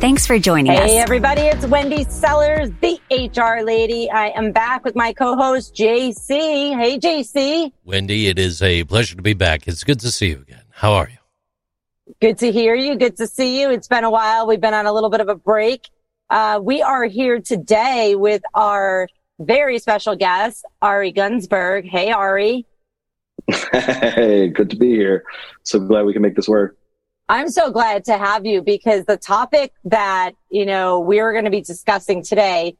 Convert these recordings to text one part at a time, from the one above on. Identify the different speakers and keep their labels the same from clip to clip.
Speaker 1: Thanks for joining
Speaker 2: hey
Speaker 1: us.
Speaker 2: Hey, everybody. It's Wendy Sellers, the HR lady. I am back with my co host, JC. Hey, JC.
Speaker 3: Wendy, it is a pleasure to be back. It's good to see you again. How are you?
Speaker 2: Good to hear you. Good to see you. It's been a while. We've been on a little bit of a break. Uh, we are here today with our very special guest, Ari Gunsberg. Hey, Ari.
Speaker 4: Hey, good to be here. So glad we can make this work.
Speaker 2: I'm so glad to have you because the topic that, you know, we're going to be discussing today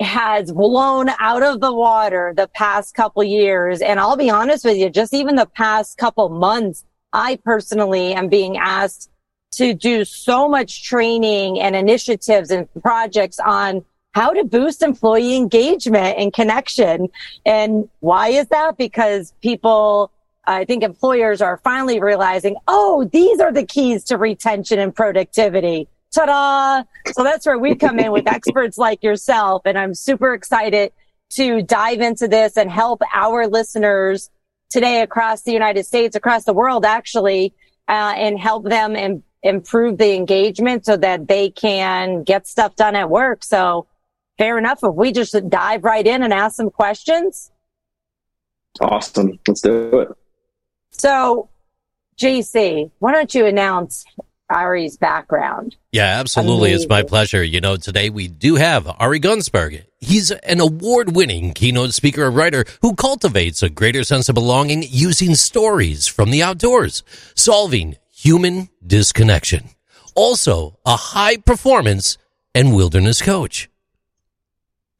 Speaker 2: has blown out of the water the past couple years. And I'll be honest with you, just even the past couple months, I personally am being asked to do so much training and initiatives and projects on how to boost employee engagement and connection. And why is that? Because people I think employers are finally realizing, oh, these are the keys to retention and productivity. Ta-da! So that's where we come in with experts like yourself. And I'm super excited to dive into this and help our listeners today across the United States, across the world, actually, uh, and help them Im- improve the engagement so that they can get stuff done at work. So fair enough. If we just dive right in and ask some questions.
Speaker 4: Awesome. Let's do it.
Speaker 2: So, JC, why don't you announce Ari's background?
Speaker 3: Yeah, absolutely. Amazing. It's my pleasure. You know, today we do have Ari Gunsberg. He's an award winning keynote speaker and writer who cultivates a greater sense of belonging using stories from the outdoors, solving human disconnection. Also, a high performance and wilderness coach.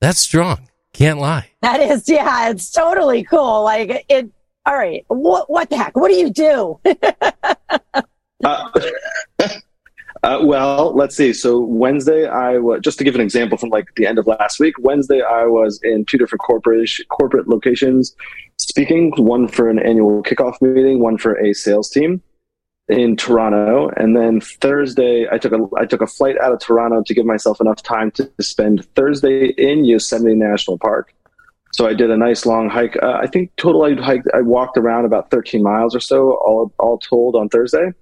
Speaker 3: That's strong. Can't lie.
Speaker 2: That is, yeah, it's totally cool. Like it, all right, what what the heck? What do you do?
Speaker 4: uh, uh, well, let's see. So Wednesday, I was just to give an example from like the end of last week. Wednesday, I was in two different corporate corporate locations speaking. One for an annual kickoff meeting, one for a sales team in Toronto, and then Thursday, I took a I took a flight out of Toronto to give myself enough time to spend Thursday in Yosemite National Park. So I did a nice long hike. Uh, I think total I hiked, I walked around about 13 miles or so, all all told on Thursday.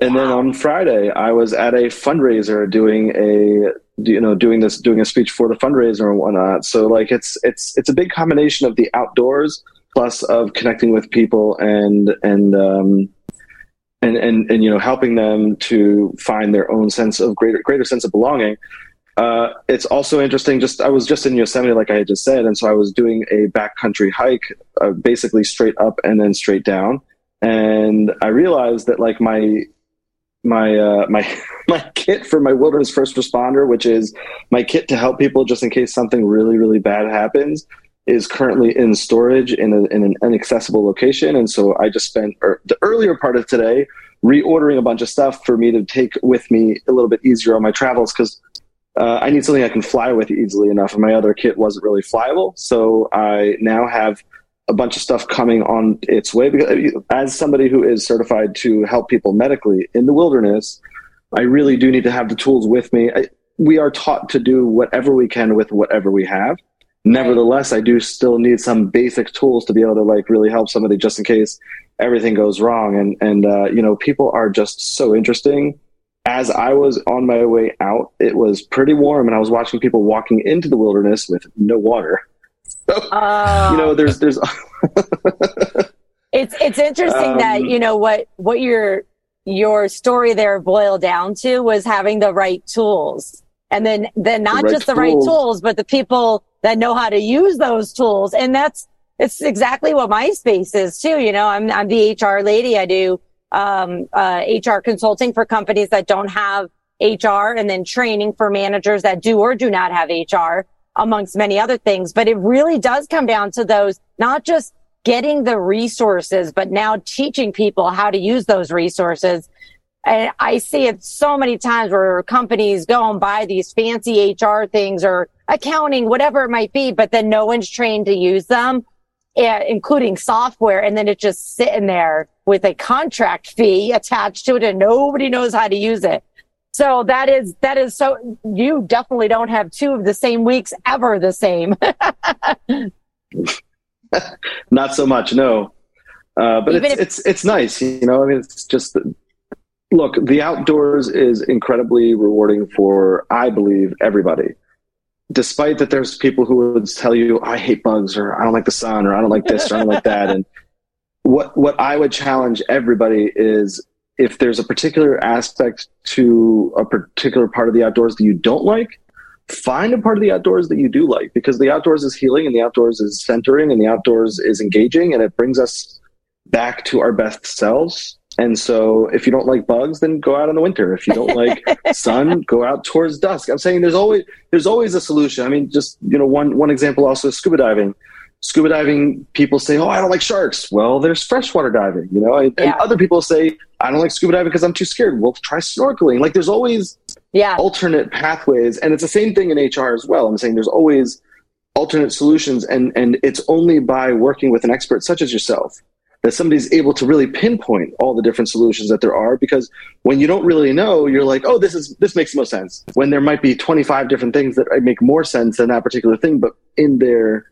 Speaker 4: And then on Friday, I was at a fundraiser doing a you know doing this doing a speech for the fundraiser and whatnot. So like it's it's it's a big combination of the outdoors plus of connecting with people and and um, and and and you know helping them to find their own sense of greater greater sense of belonging. Uh, it's also interesting. Just I was just in Yosemite, like I had just said, and so I was doing a backcountry hike, uh, basically straight up and then straight down. And I realized that like my my uh, my my kit for my wilderness first responder, which is my kit to help people just in case something really really bad happens, is currently in storage in, a, in an inaccessible location. And so I just spent er, the earlier part of today reordering a bunch of stuff for me to take with me a little bit easier on my travels because uh, I need something I can fly with easily enough. And my other kit wasn't really flyable. So I now have a bunch of stuff coming on its way. Because as somebody who is certified to help people medically in the wilderness, I really do need to have the tools with me. I, we are taught to do whatever we can with whatever we have. Nevertheless, I do still need some basic tools to be able to like really help somebody just in case everything goes wrong. And and uh, you know, people are just so interesting as I was on my way out, it was pretty warm, and I was watching people walking into the wilderness with no water. So, uh, you know, there's there's.
Speaker 2: it's it's interesting um, that you know what what your your story there boiled down to was having the right tools, and then then not the right just the right tools, but the people that know how to use those tools, and that's it's exactly what my space is too. You know, I'm I'm the HR lady. I do um, uh, HR consulting for companies that don't have HR and then training for managers that do or do not have HR amongst many other things. But it really does come down to those, not just getting the resources, but now teaching people how to use those resources. And I see it so many times where companies go and buy these fancy HR things or accounting, whatever it might be, but then no one's trained to use them. Including software, and then it's just sitting there with a contract fee attached to it, and nobody knows how to use it. So that is that is so you definitely don't have two of the same weeks ever the same.
Speaker 4: Not so much, no. Uh, but it's, if- it's it's nice, you know. I mean, it's just look. The outdoors is incredibly rewarding for, I believe, everybody. Despite that, there's people who would tell you, "I hate bugs," or "I don't like the sun," or "I don't like this," or "I don't like that." And what what I would challenge everybody is if there's a particular aspect to a particular part of the outdoors that you don't like, find a part of the outdoors that you do like because the outdoors is healing and the outdoors is centering and the outdoors is engaging and it brings us back to our best selves. And so if you don't like bugs, then go out in the winter. If you don't like sun, go out towards dusk. I'm saying there's always there's always a solution. I mean, just you know, one one example also is scuba diving scuba diving people say oh i don't like sharks well there's freshwater diving you know and, yeah. and other people say i don't like scuba diving because i'm too scared well try snorkeling like there's always yeah. alternate pathways and it's the same thing in hr as well i'm saying there's always alternate solutions and and it's only by working with an expert such as yourself that somebody's able to really pinpoint all the different solutions that there are because when you don't really know you're like oh this is this makes the most sense when there might be 25 different things that make more sense than that particular thing but in their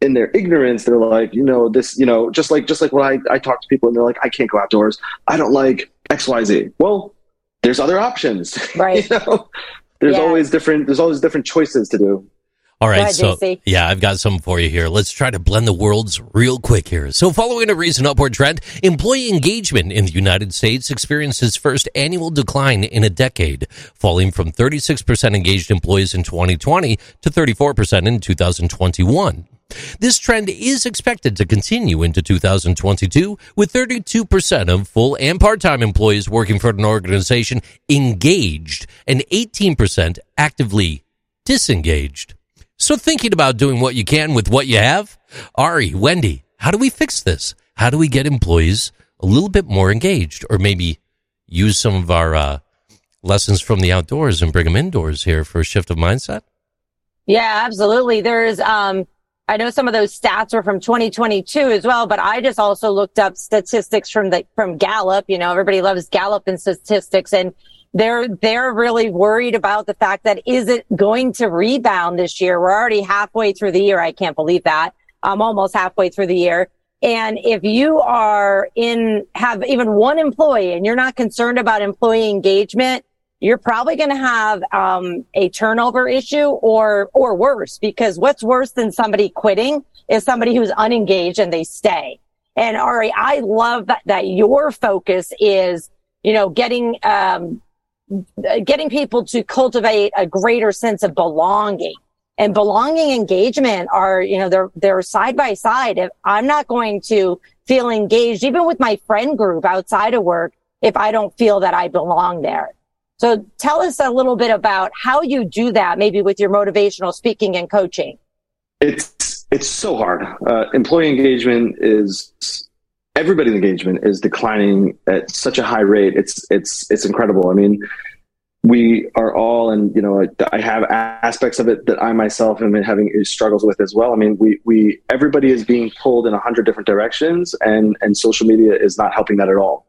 Speaker 4: in their ignorance, they're like, you know, this, you know, just like just like when I, I talk to people and they're like, I can't go outdoors. I don't like XYZ. Well, there's other options.
Speaker 2: Right.
Speaker 4: you know? There's yeah. always different there's always different choices to do.
Speaker 3: All right, ahead, so JC. yeah, I've got some for you here. Let's try to blend the worlds real quick here. So, following a recent upward trend, employee engagement in the United States experienced its first annual decline in a decade, falling from 36% engaged employees in 2020 to 34% in 2021. This trend is expected to continue into 2022 with 32% of full and part-time employees working for an organization engaged and 18% actively disengaged. So thinking about doing what you can with what you have? Ari, Wendy, how do we fix this? How do we get employees a little bit more engaged or maybe use some of our uh, lessons from the outdoors and bring them indoors here for a shift of mindset?
Speaker 2: Yeah, absolutely. There's um I know some of those stats were from 2022 as well, but I just also looked up statistics from the, from Gallup. You know, everybody loves Gallup and statistics and they're, they're really worried about the fact that is it going to rebound this year? We're already halfway through the year. I can't believe that. I'm almost halfway through the year. And if you are in, have even one employee and you're not concerned about employee engagement, you're probably going to have um, a turnover issue or or worse because what's worse than somebody quitting is somebody who's unengaged and they stay and ari i love that, that your focus is you know getting um, getting people to cultivate a greater sense of belonging and belonging engagement are you know they're they're side by side if i'm not going to feel engaged even with my friend group outside of work if i don't feel that i belong there so tell us a little bit about how you do that, maybe with your motivational speaking and coaching.
Speaker 4: It's it's so hard. Uh, employee engagement is everybody's engagement is declining at such a high rate. It's it's it's incredible. I mean, we are all, and you know, I have aspects of it that I myself am having struggles with as well. I mean, we we everybody is being pulled in a hundred different directions, and and social media is not helping that at all.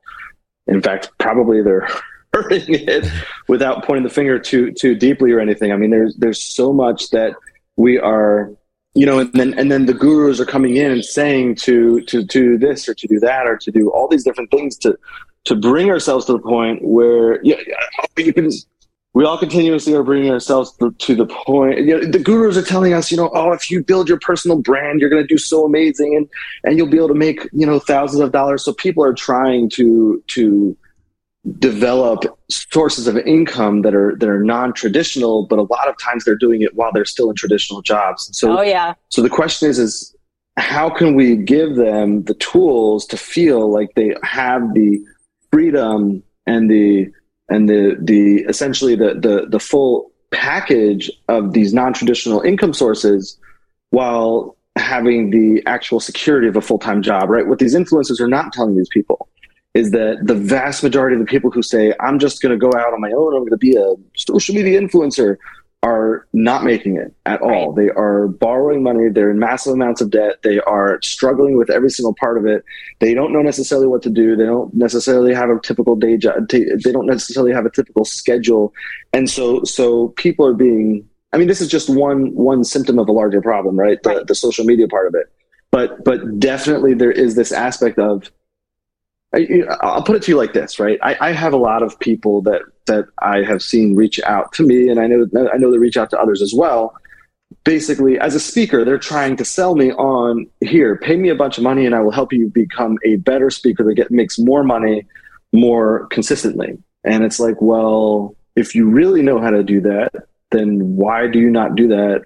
Speaker 4: In fact, probably they're hurting it without pointing the finger too too deeply or anything. I mean, there's there's so much that we are, you know, and then and then the gurus are coming in and saying to to do this or to do that or to do all these different things to to bring ourselves to the point where yeah, you can. We all continuously are bringing ourselves to, to the point. You know, the gurus are telling us, you know, oh, if you build your personal brand, you're going to do so amazing, and and you'll be able to make you know thousands of dollars. So people are trying to to develop sources of income that are that are non-traditional but a lot of times they're doing it while they're still in traditional jobs.
Speaker 2: So oh yeah.
Speaker 4: so the question is is how can we give them the tools to feel like they have the freedom and the and the the essentially the the, the full package of these non-traditional income sources while having the actual security of a full-time job right? What these influencers are not telling these people is that the vast majority of the people who say, I'm just going to go out on my own, I'm going to be a social media influencer, are not making it at all. They are borrowing money. They're in massive amounts of debt. They are struggling with every single part of it. They don't know necessarily what to do. They don't necessarily have a typical day job. They don't necessarily have a typical schedule. And so, so people are being, I mean, this is just one, one symptom of a larger problem, right? The, right. the social media part of it. But, but definitely there is this aspect of, I, will put it to you like this, right? I, I, have a lot of people that that I have seen reach out to me, and I know I know they reach out to others as well. Basically, as a speaker, they're trying to sell me on here. Pay me a bunch of money, and I will help you become a better speaker that get makes more money more consistently. And it's like, well, if you really know how to do that, then why do you not do that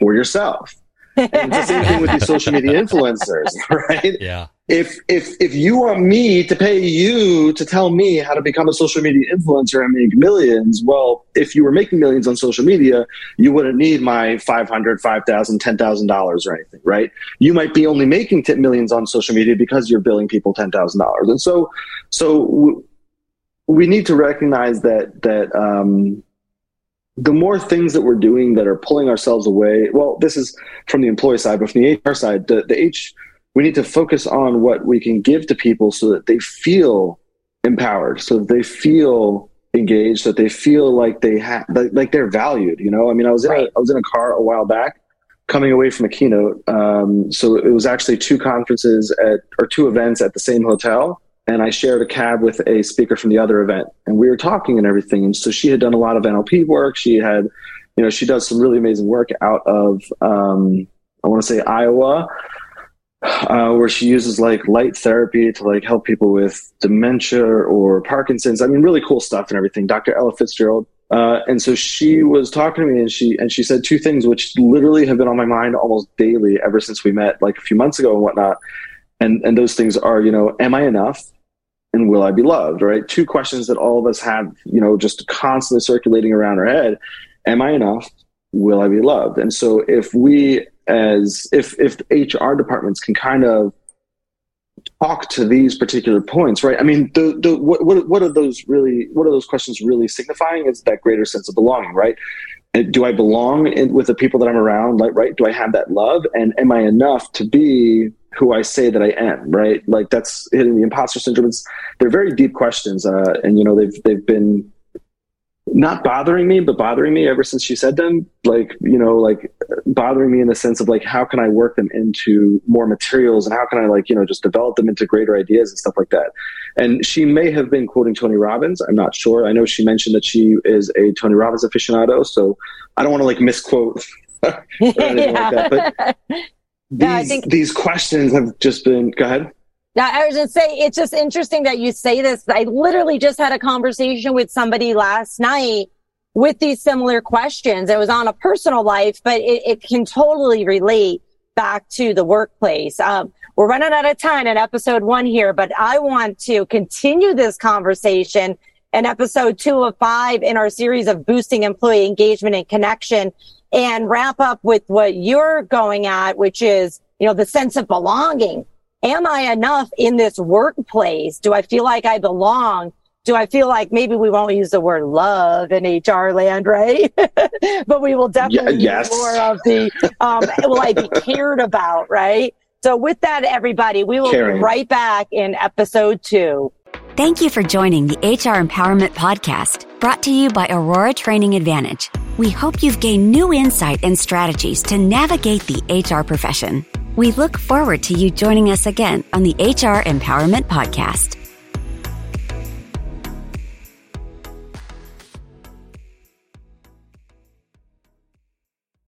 Speaker 4: for yourself? And it's the same thing with these social media influencers, right?
Speaker 3: Yeah.
Speaker 4: If if if you want me to pay you to tell me how to become a social media influencer and make millions well if you were making millions on social media you wouldn't need my 500 5000 $10000 or anything right? You might be only making t- millions on social media because you're billing people $10000 and so so we need to recognize that that um, the more things that we're doing that are pulling ourselves away well this is from the employee side but from the hr side the, the h we need to focus on what we can give to people so that they feel empowered, so that they feel engaged, so that they feel like they have like, like, they're valued. You know, I mean, I was in right. a, I was in a car a while back, coming away from a keynote. Um, so it was actually two conferences at or two events at the same hotel. And I shared a cab with a speaker from the other event, and we were talking and everything. And so she had done a lot of NLP work. She had, you know, she does some really amazing work out of, um, I want to say Iowa uh, where she uses like light therapy to like help people with dementia or Parkinson's. I mean, really cool stuff and everything. Dr. Ella Fitzgerald. Uh, and so she was talking to me and she and she said two things which literally have been on my mind almost daily ever since we met like a few months ago and whatnot. And and those things are, you know, am I enough? And will I be loved? Right? Two questions that all of us have, you know, just constantly circulating around our head. Am I enough? Will I be loved? And so if we as if if HR departments can kind of talk to these particular points, right? I mean, the, the what, what are those really? What are those questions really signifying? Is that greater sense of belonging, right? Do I belong in, with the people that I'm around? Like, right? Do I have that love? And am I enough to be who I say that I am? Right? Like that's hitting the imposter syndrome. It's, they're very deep questions, uh, and you know they've they've been not bothering me, but bothering me ever since she said them. Like, you know, like bothering me in the sense of like, how can I work them into more materials and how can I like, you know, just develop them into greater ideas and stuff like that. And she may have been quoting Tony Robbins. I'm not sure. I know she mentioned that she is a Tony Robbins aficionado. So I don't want to like misquote or anything yeah. like that. But these, no, think- these questions have just been, go ahead.
Speaker 2: Now, I was to say, it's just interesting that you say this. I literally just had a conversation with somebody last night with these similar questions. It was on a personal life, but it, it can totally relate back to the workplace. Um, we're running out of time in episode one here, but I want to continue this conversation in episode two of five in our series of boosting employee engagement and connection and wrap up with what you're going at, which is, you know, the sense of belonging am I enough in this workplace? Do I feel like I belong? Do I feel like maybe we won't use the word love in HR land, right? but we will definitely yeah, yes. use more of the, um, will I be cared about, right? So with that, everybody, we will Caring. be right back in episode two.
Speaker 1: Thank you for joining the HR Empowerment Podcast, brought to you by Aurora Training Advantage. We hope you've gained new insight and strategies to navigate the HR profession. We look forward to you joining us again on the HR Empowerment Podcast.